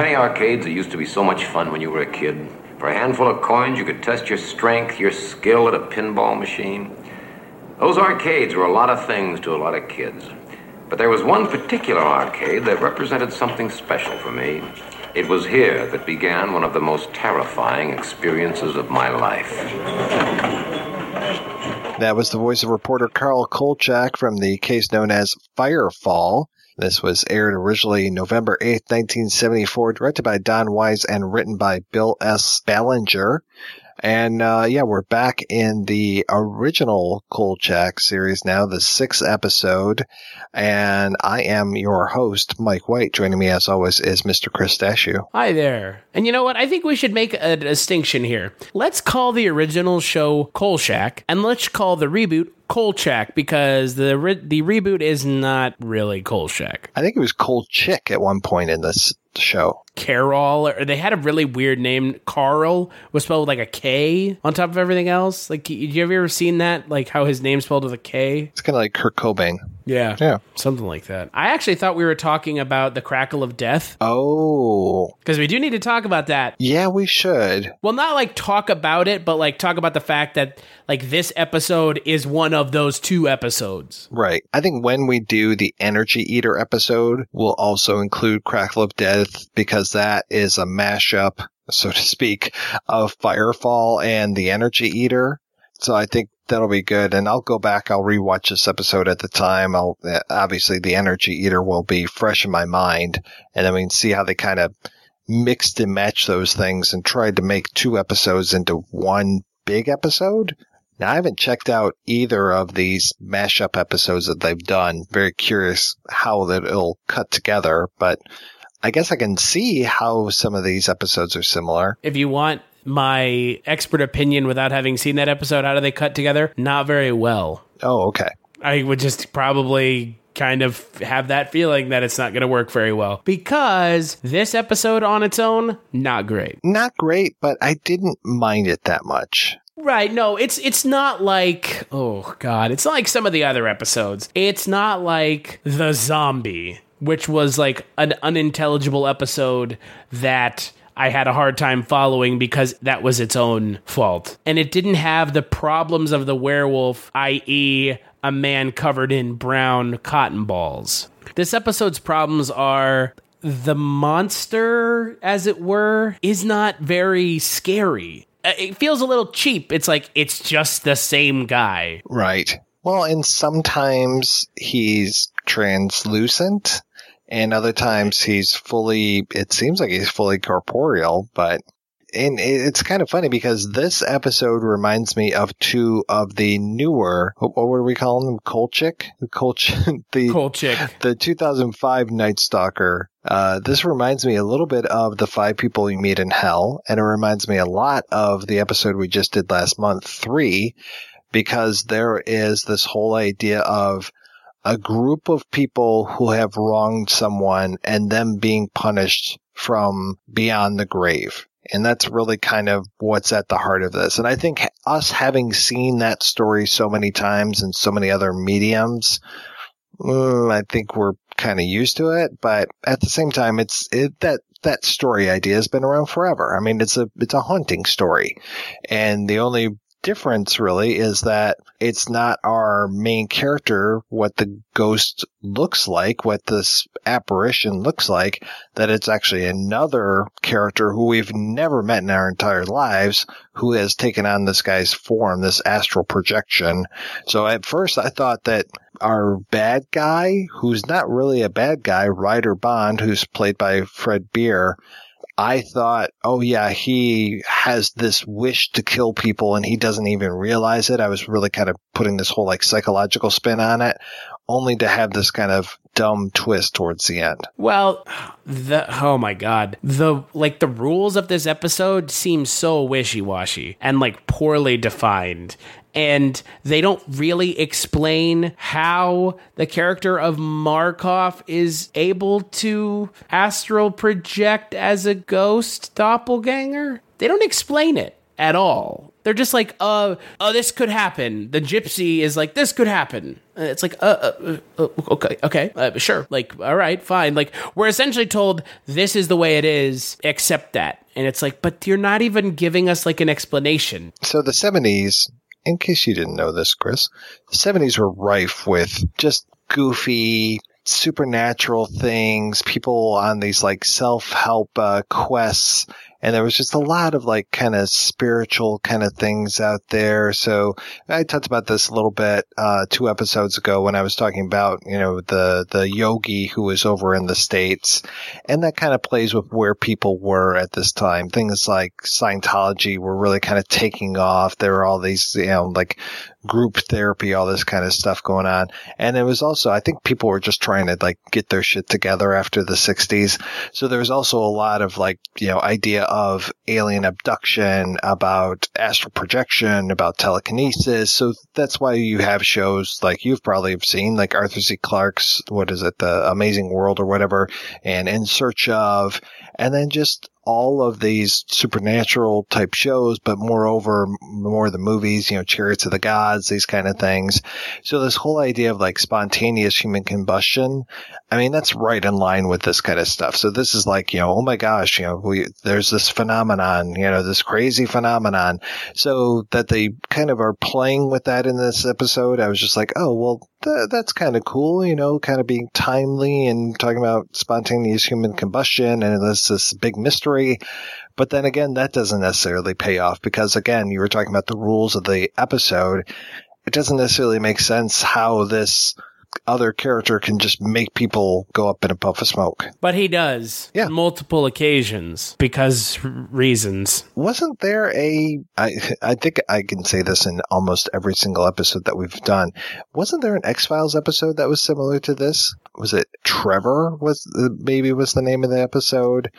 Penny arcades that used to be so much fun when you were a kid? For a handful of coins, you could test your strength, your skill at a pinball machine. Those arcades were a lot of things to a lot of kids. But there was one particular arcade that represented something special for me. It was here that began one of the most terrifying experiences of my life. That was the voice of reporter Carl Kolchak from the case known as Firefall. This was aired originally November 8th, 1974, directed by Don Weis and written by Bill S. Ballinger. And uh, yeah, we're back in the original Kolchak series now, the sixth episode. And I am your host, Mike White. Joining me as always is Mr. Chris Dashew. Hi there. And you know what? I think we should make a distinction here. Let's call the original show Kolchak, and let's call the reboot Kolchak because the re- the reboot is not really Kolchak. I think it was Kolchik at one point in this show. Carol, or they had a really weird name. Carl was spelled with like a K on top of everything else. Like, you- you have you ever seen that? Like how his name's spelled with a K? It's kind of like Kurt Cobain. Yeah, Yeah. something like that. I actually thought we were talking about the crackle of death Oh, because we do need to talk about that. yeah, we should. Well, not like talk about it, but like talk about the fact that like this episode is one of those two episodes. Right. I think when we do the Energy Eater episode, we'll also include Crackle of Death because that is a mashup, so to speak, of Firefall and the Energy Eater. So I think that'll be good. And I'll go back. I'll rewatch this episode at the time. I'll, uh, obviously the Energy Eater will be fresh in my mind. And then we can see how they kind of mixed and matched those things and tried to make two episodes into one big episode. Now, I haven't checked out either of these mashup episodes that they've done. Very curious how that it'll cut together, but I guess I can see how some of these episodes are similar. If you want my expert opinion without having seen that episode, how do they cut together? Not very well. Oh, okay. I would just probably kind of have that feeling that it's not going to work very well because this episode on its own not great. Not great, but I didn't mind it that much. Right, no, it's it's not like oh god, it's not like some of the other episodes. It's not like The Zombie, which was like an unintelligible episode that I had a hard time following because that was its own fault. And it didn't have the problems of the werewolf, i.e., a man covered in brown cotton balls. This episode's problems are the monster, as it were, is not very scary. Uh, It feels a little cheap. It's like it's just the same guy. Right. Well, and sometimes he's translucent and other times he's fully, it seems like he's fully corporeal, but and it's kind of funny because this episode reminds me of two of the newer, what were we calling them? Kolchik? The Kolchik, the, Cool the 2005 Night Stalker. Uh, this reminds me a little bit of the five people you meet in hell, and it reminds me a lot of the episode we just did last month, three, because there is this whole idea of a group of people who have wronged someone and them being punished from beyond the grave. And that's really kind of what's at the heart of this. And I think us having seen that story so many times in so many other mediums, mm, I think we're kind of used to it. But at the same time, it's it, that that story idea has been around forever. I mean, it's a it's a haunting story, and the only difference really is that it's not our main character what the ghost looks like what this apparition looks like that it's actually another character who we've never met in our entire lives who has taken on this guy's form this astral projection. So at first i thought that our bad guy who's not really a bad guy ryder bond who's played by fred beir I thought, oh yeah, he has this wish to kill people and he doesn't even realize it. I was really kind of putting this whole like psychological spin on it, only to have this kind of dumb twist towards the end. Well, the oh my god, the like the rules of this episode seem so wishy washy and like poorly defined. And they don't really explain how the character of Markov is able to astral project as a ghost doppelganger. They don't explain it. at all. They're just like, uh, oh, this could happen. The gypsy is like, this could happen. And It's like, uh, uh, uh, okay, okay, uh, sure. Like, all right, fine. Like, we're essentially told this is the way it is, accept that. And it's like, but you're not even giving us like an explanation. So the 70s, in case you didn't know this, Chris, the 70s were rife with just goofy, supernatural things, people on these like self help uh, quests. And there was just a lot of like kind of spiritual kind of things out there. So I talked about this a little bit, uh, two episodes ago when I was talking about, you know, the, the yogi who was over in the States. And that kind of plays with where people were at this time. Things like Scientology were really kind of taking off. There were all these, you know, like group therapy, all this kind of stuff going on. And it was also, I think people were just trying to like get their shit together after the 60s. So there was also a lot of like, you know, idea of alien abduction, about astral projection, about telekinesis. So that's why you have shows like you've probably seen, like Arthur C. Clarke's, what is it, The Amazing World or whatever, and In Search of, and then just all of these supernatural type shows, but moreover, more the movies, you know, Chariots of the Gods, these kind of things. So this whole idea of like spontaneous human combustion, I mean, that's right in line with this kind of stuff. So this is like, you know, oh my gosh, you know, we, there's this phenomenon, you know, this crazy phenomenon. So that they kind of are playing with that in this episode. I was just like, oh, well, th- that's kind of cool, you know, kind of being timely and talking about spontaneous human combustion and this, this big mystery. But then again, that doesn't necessarily pay off because again, you were talking about the rules of the episode. It doesn't necessarily make sense how this other character can just make people go up in a puff of smoke. But he does. Yeah. Multiple occasions because reasons. Wasn't there a, I, I think I can say this in almost every single episode that we've done. Wasn't there an X-Files episode that was similar to this? Was it Trevor was, maybe was the name of the episode?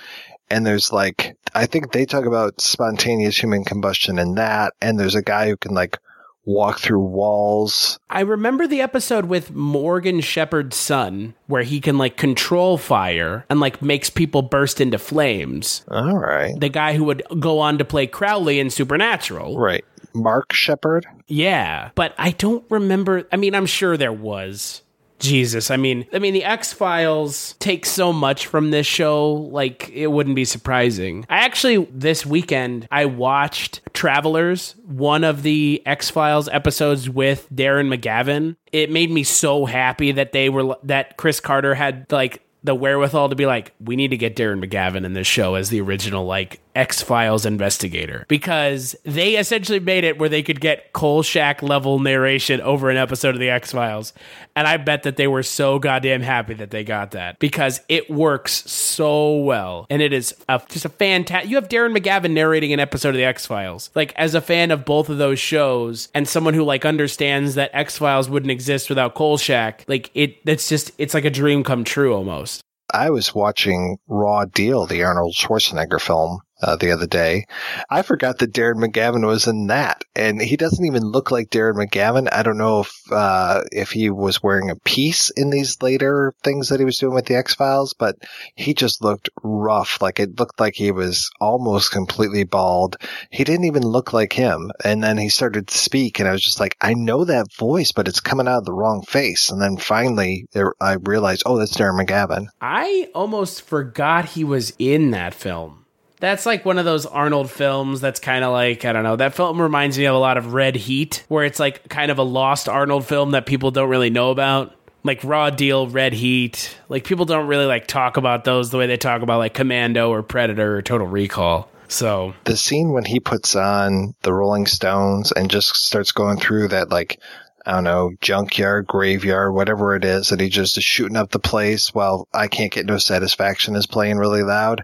And there's like, I think they talk about spontaneous human combustion in that. And there's a guy who can like walk through walls. I remember the episode with Morgan Sheppard's son where he can like control fire and like makes people burst into flames. All right. The guy who would go on to play Crowley in Supernatural. Right. Mark Sheppard. Yeah, but I don't remember. I mean, I'm sure there was. Jesus, I mean, I mean, the X Files take so much from this show, like it wouldn't be surprising. I actually this weekend I watched Travelers, one of the X Files episodes with Darren McGavin. It made me so happy that they were that Chris Carter had like the wherewithal to be like, we need to get Darren McGavin in this show as the original like X Files investigator because they essentially made it where they could get Kolchak level narration over an episode of the X Files, and I bet that they were so goddamn happy that they got that because it works so well and it is a, just a fantastic. You have Darren McGavin narrating an episode of the X Files. Like as a fan of both of those shows and someone who like understands that X Files wouldn't exist without Kolchak, like it. It's just it's like a dream come true almost. I was watching Raw Deal, the Arnold Schwarzenegger film, uh, the other day. I forgot that Darren McGavin was in that, and he doesn't even look like Darren McGavin. I don't know if uh, if he was wearing a piece in these later things that he was doing with the X Files, but he just looked rough. Like it looked like he was almost completely bald. He didn't even look like him. And then he started to speak, and I was just like, I know that voice, but it's coming out of the wrong face. And then finally, I realized, oh, that's Darren McGavin. I almost forgot he was in that film. That's like one of those Arnold films that's kind of like, I don't know, that film reminds me of a lot of Red Heat, where it's like kind of a lost Arnold film that people don't really know about. Like Raw Deal, Red Heat. Like people don't really like talk about those the way they talk about like Commando or Predator or Total Recall. So the scene when he puts on the Rolling Stones and just starts going through that like I don't know junkyard, graveyard, whatever it is, and he just is shooting up the place while I can't get no satisfaction is playing really loud.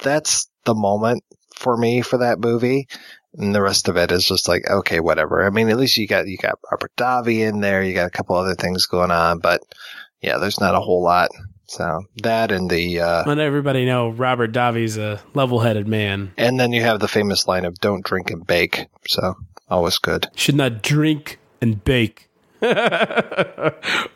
That's the moment for me for that movie. And the rest of it is just like, okay, whatever. I mean, at least you got, you got Robert Davi in there. You got a couple other things going on, but yeah, there's not a whole lot. So that and the, uh, let everybody know Robert Davi's a level headed man. and then you have the famous line of don't drink and bake. So always good. Should not drink and bake.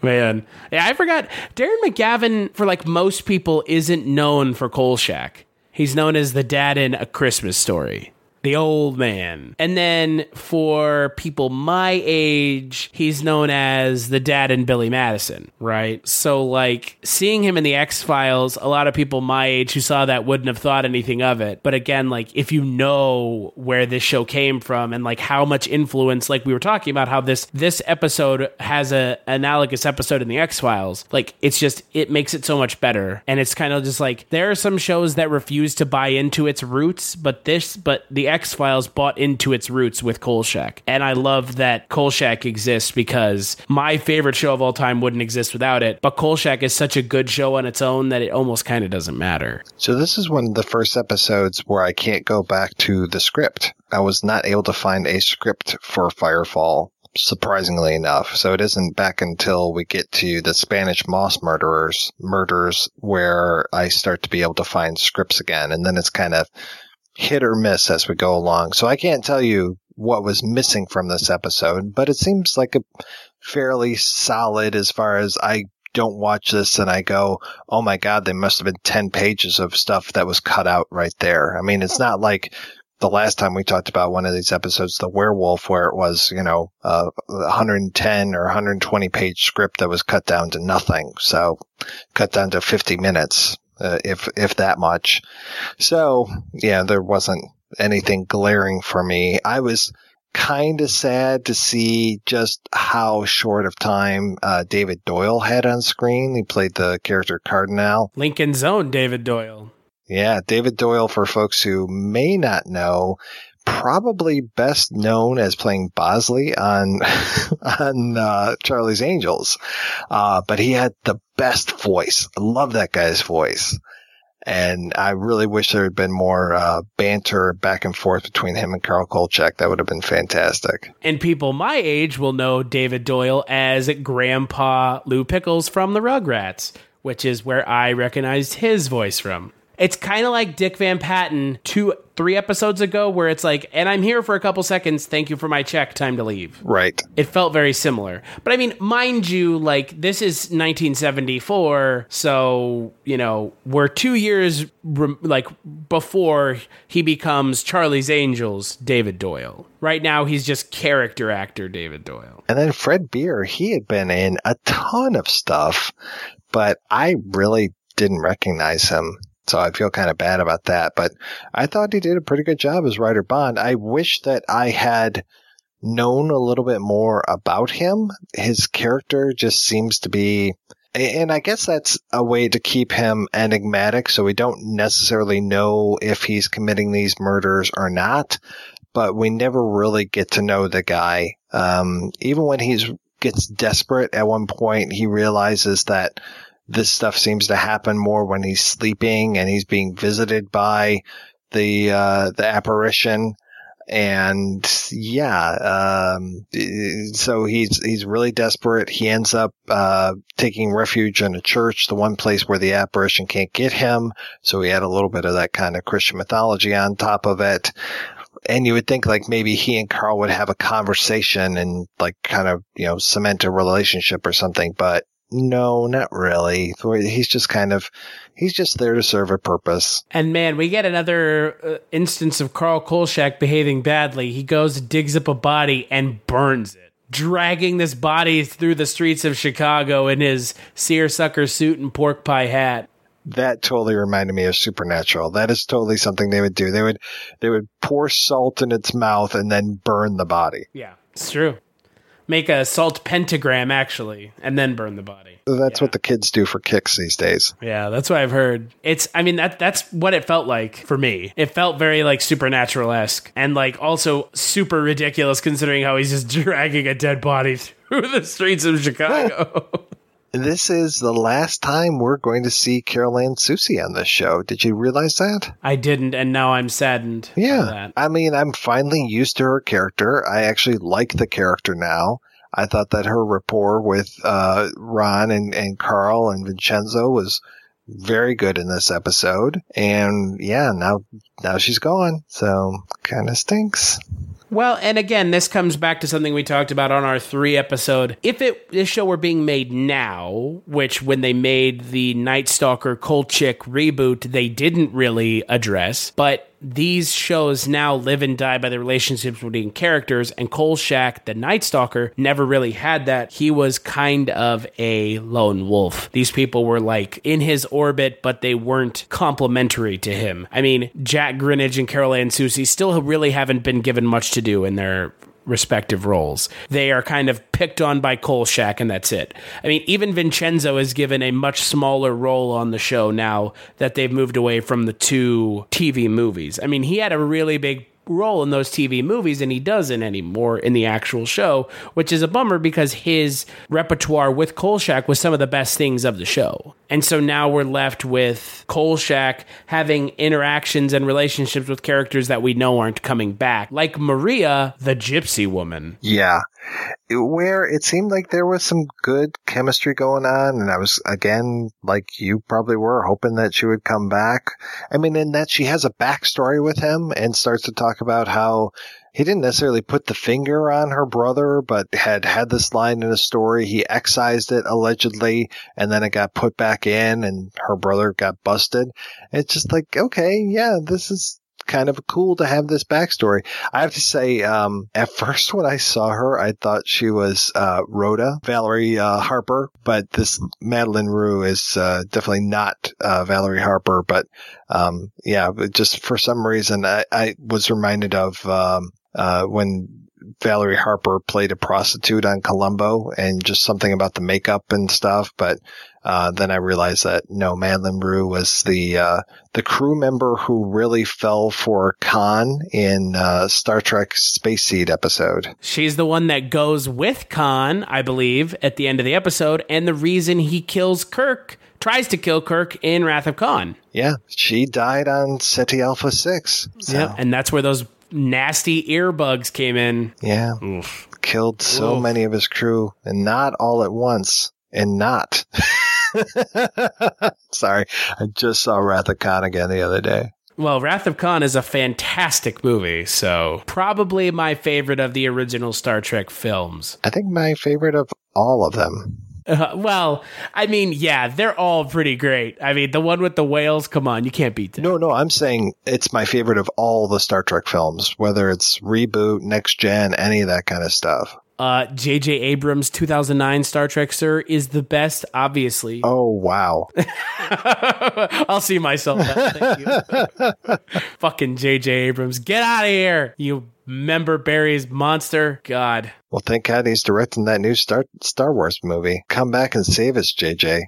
Man. Yeah, I forgot. Darren McGavin, for like most people, isn't known for Kolchak. He's known as the dad in A Christmas Story. The old man. And then for people my age, he's known as the dad in Billy Madison, right? So, like, seeing him in the X Files, a lot of people my age who saw that wouldn't have thought anything of it. But again, like, if you know where this show came from and like how much influence, like we were talking about, how this this episode has a analogous episode in the X Files, like, it's just it makes it so much better. And it's kind of just like there are some shows that refuse to buy into its roots, but this, but the X Files bought into its roots with Kolchak. And I love that Kolchak exists because my favorite show of all time wouldn't exist without it. But Kolchak is such a good show on its own that it almost kind of doesn't matter. So this is one of the first episodes where I can't go back to the script. I was not able to find a script for Firefall surprisingly enough. So it isn't back until we get to the Spanish moss murderers murders where I start to be able to find scripts again. And then it's kind of hit or miss as we go along. So I can't tell you what was missing from this episode, but it seems like a fairly solid as far as I don't watch this and I go, oh my God, there must have been 10 pages of stuff that was cut out right there. I mean, it's not like the last time we talked about one of these episodes, the werewolf, where it was, you know, a 110 or 120 page script that was cut down to nothing. So cut down to 50 minutes, uh, if, if that much. So yeah, there wasn't anything glaring for me. I was kind of sad to see just how short of time uh, David Doyle had on screen. He played the character Cardinal. Lincoln's own David Doyle. Yeah, David Doyle, for folks who may not know, probably best known as playing Bosley on on uh, Charlie's Angels, uh, but he had the best voice. I love that guy's voice, and I really wish there had been more uh, banter back and forth between him and Carl Kolchak. That would have been fantastic. And people my age will know David Doyle as Grandpa Lou Pickles from the Rugrats, which is where I recognized his voice from. It's kind of like Dick Van Patten two, three episodes ago, where it's like, and I'm here for a couple seconds. Thank you for my check. Time to leave. Right. It felt very similar. But I mean, mind you, like, this is 1974. So, you know, we're two years, like, before he becomes Charlie's Angels, David Doyle. Right now, he's just character actor David Doyle. And then Fred Beir, he had been in a ton of stuff, but I really didn't recognize him. So I feel kind of bad about that. But I thought he did a pretty good job as Ryder Bond. I wish that I had known a little bit more about him. His character just seems to be, and I guess that's a way to keep him enigmatic. So we don't necessarily know if he's committing these murders or not, but we never really get to know the guy. Um, even when he's gets desperate at one point, he realizes that this stuff seems to happen more when he's sleeping and he's being visited by the uh, the apparition. And yeah um, so he's he's really desperate. He ends up uh, taking refuge in a church the one place where the apparition can't get him. So he had a little bit of that kind of christian mythology on top of it. And you would think like maybe he and Carl would have a conversation and like kind of, you know, cement a relationship or something, but no, not really. He's just kind of, he's just there to serve a purpose. And man, we get another uh, instance of Carl Kolchak behaving badly. He goes, digs up a body, and burns it, dragging this body through the streets of Chicago in his seersucker suit and pork pie hat. That totally reminded me of Supernatural. That is totally something they would do. They would, they would pour salt in its mouth and then burn the body. Yeah, it's true make a salt pentagram actually and then burn the body. That's yeah. what the kids do for kicks these days. Yeah, that's what I've heard. It's I mean that that's what it felt like for me. It felt very like supernatural-esque and like also super ridiculous considering how he's just dragging a dead body through the streets of Chicago. This is the last time we're going to see Carol Ann Susi on this show. Did you realize that? I didn't, and now I'm saddened. Yeah. I mean, I'm finally used to her character. I actually like the character now. I thought that her rapport with uh, Ron and, and Carl and Vincenzo was very good in this episode. And yeah, now now she's gone. So kind of stinks. Well, and again, this comes back to something we talked about on our three episode. If it this show were being made now, which when they made the Night Stalker Kolchak reboot, they didn't really address, but these shows now live and die by the relationships between characters, and Kolchak, the Night Stalker, never really had that. He was kind of a lone wolf. These people were like in his orbit, but they weren't complimentary to him. I mean, Jack Grinnage and Carol Ann Susi still really haven't been given much to do in their respective roles. They are kind of picked on by Kolchak, and that's it. I mean, even Vincenzo is given a much smaller role on the show now that they've moved away from the two TV movies. I mean, he had a really big role in those TV movies, and he doesn't anymore in the actual show, which is a bummer because his repertoire with Kolchak was some of the best things of the show. And so now we're left with Kolchak having interactions and relationships with characters that we know aren't coming back, like Maria, the gypsy woman. Yeah. Where it seemed like there was some good chemistry going on, and I was, again, like you probably were, hoping that she would come back. I mean, in that she has a backstory with him and starts to talk about how he didn't necessarily put the finger on her brother, but had had this line in a story. He excised it allegedly, and then it got put back in, and her brother got busted. It's just like, okay, yeah, this is kind of cool to have this backstory. I have to say, um, at first when I saw her, I thought she was uh, Rhoda, Valerie uh, Harper, but this Madlyn Rhue is uh, definitely not uh, Valerie Harper. But um, yeah, just for some reason, I, I was reminded of um, uh, when Valerie Harper played a prostitute on Columbo and just something about the makeup and stuff. But, uh, then I realized that no, Madlyn Rhue was the, uh, the crew member who really fell for Khan in, uh, Star Trek Space Seed episode. She's the one that goes with Khan, I believe, at the end of the episode, and the reason he kills Kirk, tries to kill Kirk in Wrath of Khan. Yeah. She died on Ceti Alpha 6. So. Yeah. And that's where those nasty earbugs came in. Yeah. Oof. Killed so Oof. many of his crew and not all at once and not. Sorry. I just saw Wrath of Khan again the other day. Well, Wrath of Khan is a fantastic movie, so probably my favorite of the original Star Trek films. I think my favorite of all of them. Uh, well, I mean, yeah, they're all pretty great. I mean, the one with the whales, come on, you can't beat that. No, no, I'm saying it's my favorite of all the Star Trek films, whether it's reboot, next gen, any of that kind of stuff. Uh, J.J. Abrams' 2009 Star Trek, sir, is the best, obviously. Oh, wow. I'll see myself Thank you. Fucking J.J. Abrams. Get out of here, you Member Berries monster. God. Well, thank God he's directing that new Star Star Wars movie. Come back and save us, JJ.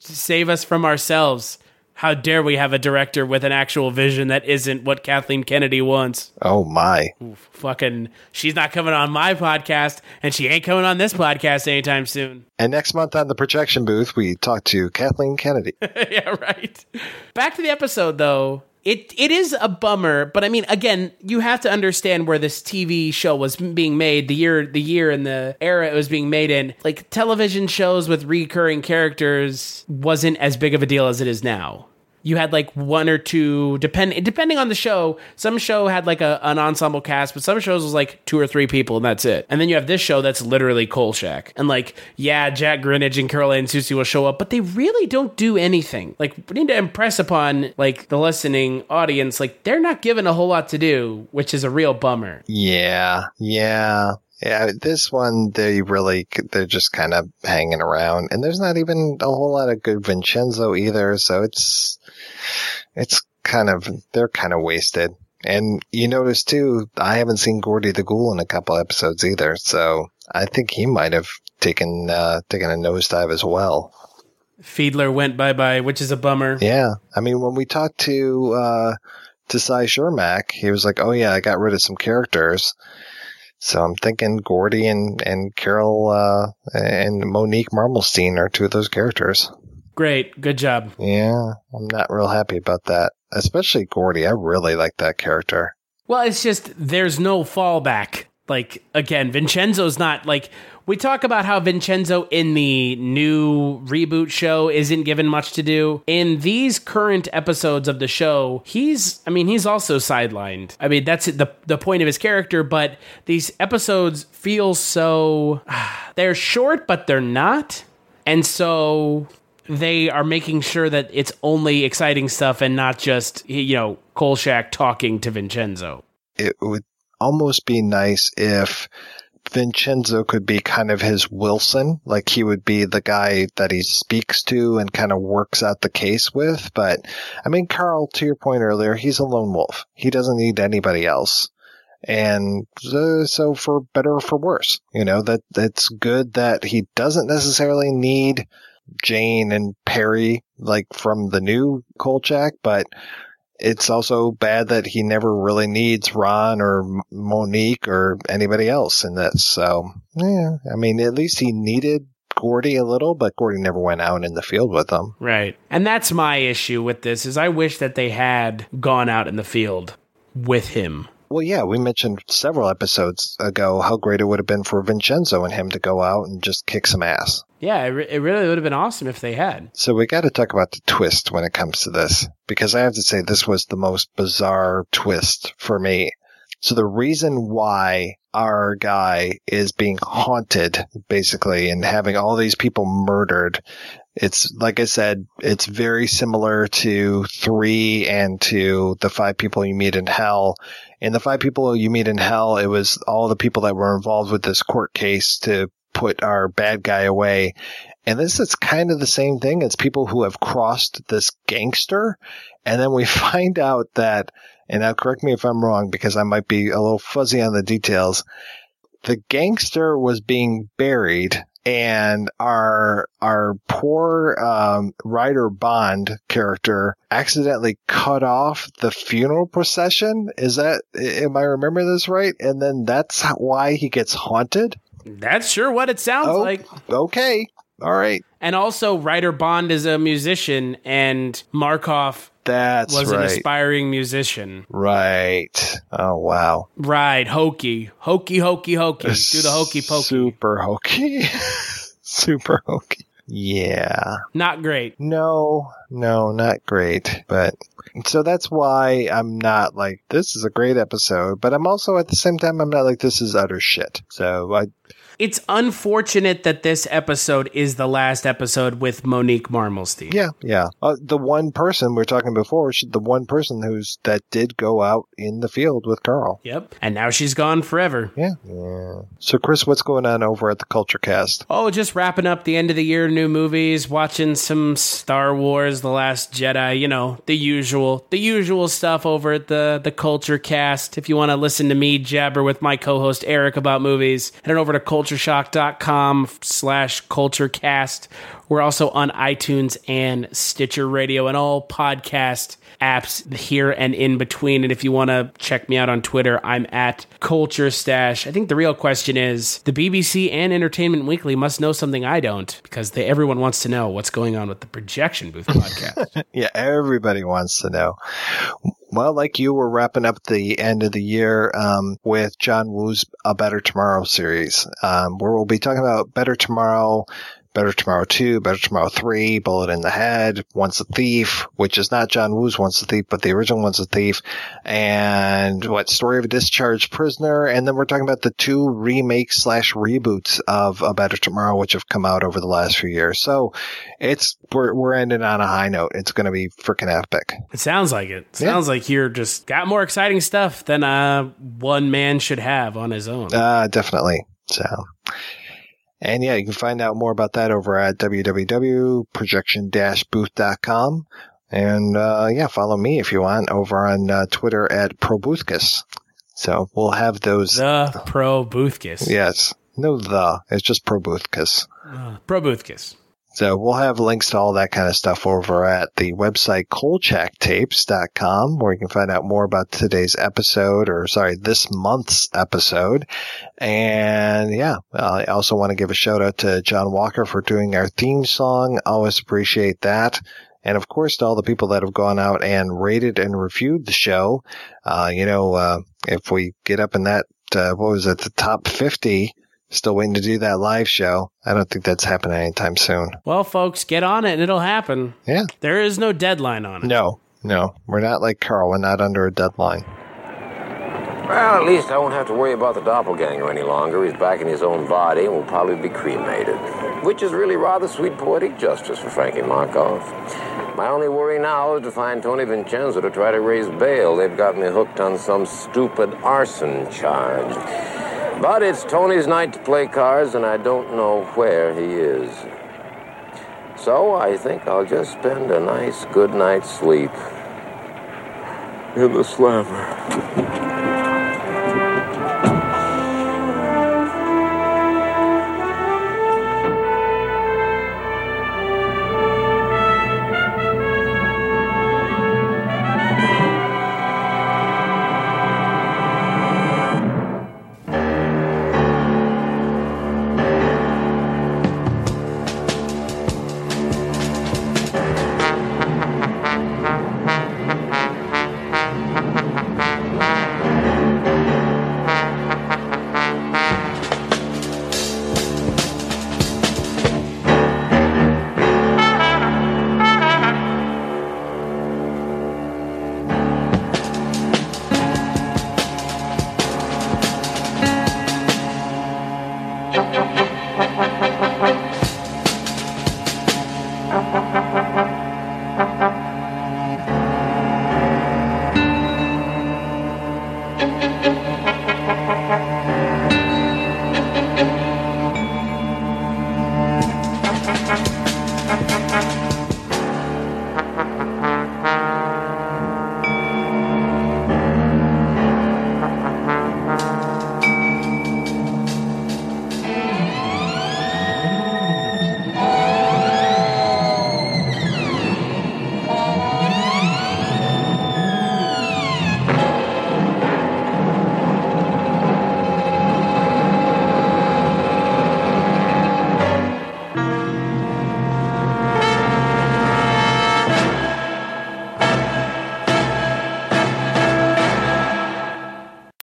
Save us from ourselves. How dare we have a director with an actual vision that isn't what Kathleen Kennedy wants? Oh my. Oof, fucking she's not coming on my podcast and she ain't coming on this podcast anytime soon. And next month on the projection booth we talk to Kathleen Kennedy. yeah, right. Back to the episode though it it is a bummer, but I mean, again, you have to understand where this TV show was being made, the year, the year, and the era it was being made in. Like television shows with recurring characters wasn't as big of a deal as it is now you had like one or two depend depending on the show some show had like a, an ensemble cast but some shows was like two or three people and that's it. And then you have this show that's literally Kolchak. And like yeah Jack Grinnage and Carol Ann Susi will show up but they really don't do anything. Like we need to impress upon like the listening audience. Like they're not given a whole lot to do which is a real bummer. Yeah yeah. Yeah, this one they really they're just kind of hanging around, and there's not even a whole lot of good Vincenzo either. So it's it's kind of they're kind of wasted. And you notice too, I haven't seen Gordy the Ghoul in a couple episodes either, so I think he might have taken uh, taken a nosedive as well. Fiedler went bye bye, which is a bummer. Yeah, I mean when we talked to uh, to Cy Chermak, he was like, "Oh yeah, I got rid of some characters." So I'm thinking Gordy and and Carol uh, and Monique Marmelstein are two of those characters. Great, good job. Yeah, I'm not real happy about that. Especially Gordy. I really like that character. Well, it's just there's no fallback. Like again, Vincenzo's not like we talk about how Vincenzo in the new reboot show isn't given much to do. In these current episodes of the show, he's I mean, he's also sidelined. I mean, that's the the point of his character, but these episodes feel so they're short but they're not. And so they are making sure that it's only exciting stuff and not just you know Kolchak talking to Vincenzo. It would almost be nice if Vincenzo could be kind of his Wilson, like he would be the guy that he speaks to and kind of works out the case with. But I mean, Carl, to your point earlier, he's a lone wolf. He doesn't need anybody else. And uh, so for better or for worse, you know, that it's good that he doesn't necessarily need Jane and Perry like from the new Kolchak, but it's also bad that he never really needs Ron or Monique or anybody else in this. So, yeah, I mean, at least he needed Gordy a little, but Gordy never went out in the field with them. Right. And that's my issue with this is I wish that they had gone out in the field with him. Well, yeah, we mentioned several episodes ago how great it would have been for Vincenzo and him to go out and just kick some ass. Yeah, it, re- it really would have been awesome if they had. So we got to talk about the twist when it comes to this, because I have to say this was the most bizarre twist for me. So the reason why our guy is being haunted, basically, and having all these people murdered, it's like I said, it's very similar to three and to the five people you meet in hell. In the five people you meet in hell, it was all the people that were involved with this court case to put our bad guy away. And this is kind of the same thing. It's people who have crossed this gangster. And then we find out that, and now correct me if I'm wrong because I might be a little fuzzy on the details. The gangster was being buried and our our poor um, Ryder Bond character accidentally cut off the funeral procession. Is that am I remembering this right? And then that's why he gets haunted. That's sure what it sounds Oh, like. okay, all right, And also, Ryder Bond is a musician, and Markov that's was an aspiring musician. right. Oh wow, Right, hokey, hokey, hokey, hokey. Do the hokey pokey. Super hokey, super hokey. Yeah. Not great. No, no, not great. But so that's why I'm not like this is a great episode, but I'm also at the same time I'm not like this is utter shit. So I It's unfortunate that this episode is the last episode with Monique Marmelstein. yeah, yeah. Uh, the one person we are talking before, she, the one person who's that did go out in the field with Carl. Yep. And now she's gone forever. Yeah. Yeah. So Chris, what's going on over at the Culture Cast? Oh, just wrapping up the end of the year, new movies, watching some Star Wars, The Last Jedi, you know, the usual, the usual stuff over at the the Culture Cast. If you want to listen to me jabber with my co-host Eric about movies, head on over to cultureshock.com slash culturecast. We're also on iTunes and Stitcher Radio and all podcast apps here and in between. And if you want to check me out on Twitter, I'm at Culture Stash. I think the real question is the BBC and Entertainment Weekly must know something I don't because they, everyone wants to know what's going on with the Projection Booth podcast. Yeah, everybody wants to know. Well, like you, we're wrapping up the end of the year um, with John Woo's A Better Tomorrow series, um, where we'll be talking about Better Tomorrow, Better Tomorrow 2, Better Tomorrow 3, Bullet in the Head, Once a Thief, which is not John Woo's Once a Thief, but the original Once a Thief, and what, Story of a Discharged Prisoner, and then we're talking about the two remakes slash reboots of A Better Tomorrow, which have come out over the last few years. So it's, we're, we're ending on a high note. It's going to be freaking epic. it sounds like it. Sounds like you're just got more exciting stuff than uh, one man should have on his own. Uh, definitely. So, and yeah, you can find out more about that over at www.projection-booth.com. And, uh, yeah, follow me if you want over on uh, Twitter at ProBoothkus. So we'll have those. the Pro Boothkiss. yes. No, the. It's just ProBoothkus. Pro Boothkiss. So we'll have links to all that kind of stuff over at the website kolchaktapes.com where you can find out more about today's episode or sorry, this month's episode. And yeah, I also want to give a shout out to John Walker for doing our theme song. Always appreciate that. And of course, to all the people that have gone out and rated and reviewed the show. Uh, you know, uh, if we get up in that, uh, what was it, the top 50, still waiting to do that live show. I don't think that's happening anytime soon. Well, folks, get on it and it'll happen. Yeah. There is no deadline on it. No, no, we're not like Carl. We're not under a deadline. Well, at least I won't have to worry about the doppelganger any longer. He's back in his own body and will probably be cremated. Which is really rather sweet poetic justice for Frankie Markov. My only worry now is to find Tony Vincenzo to try to raise bail. They've got me hooked on some stupid arson charge. But it's Tony's night to play cards, and I don't know where he is. So I think I'll just spend a nice good night's sleep in the slammer.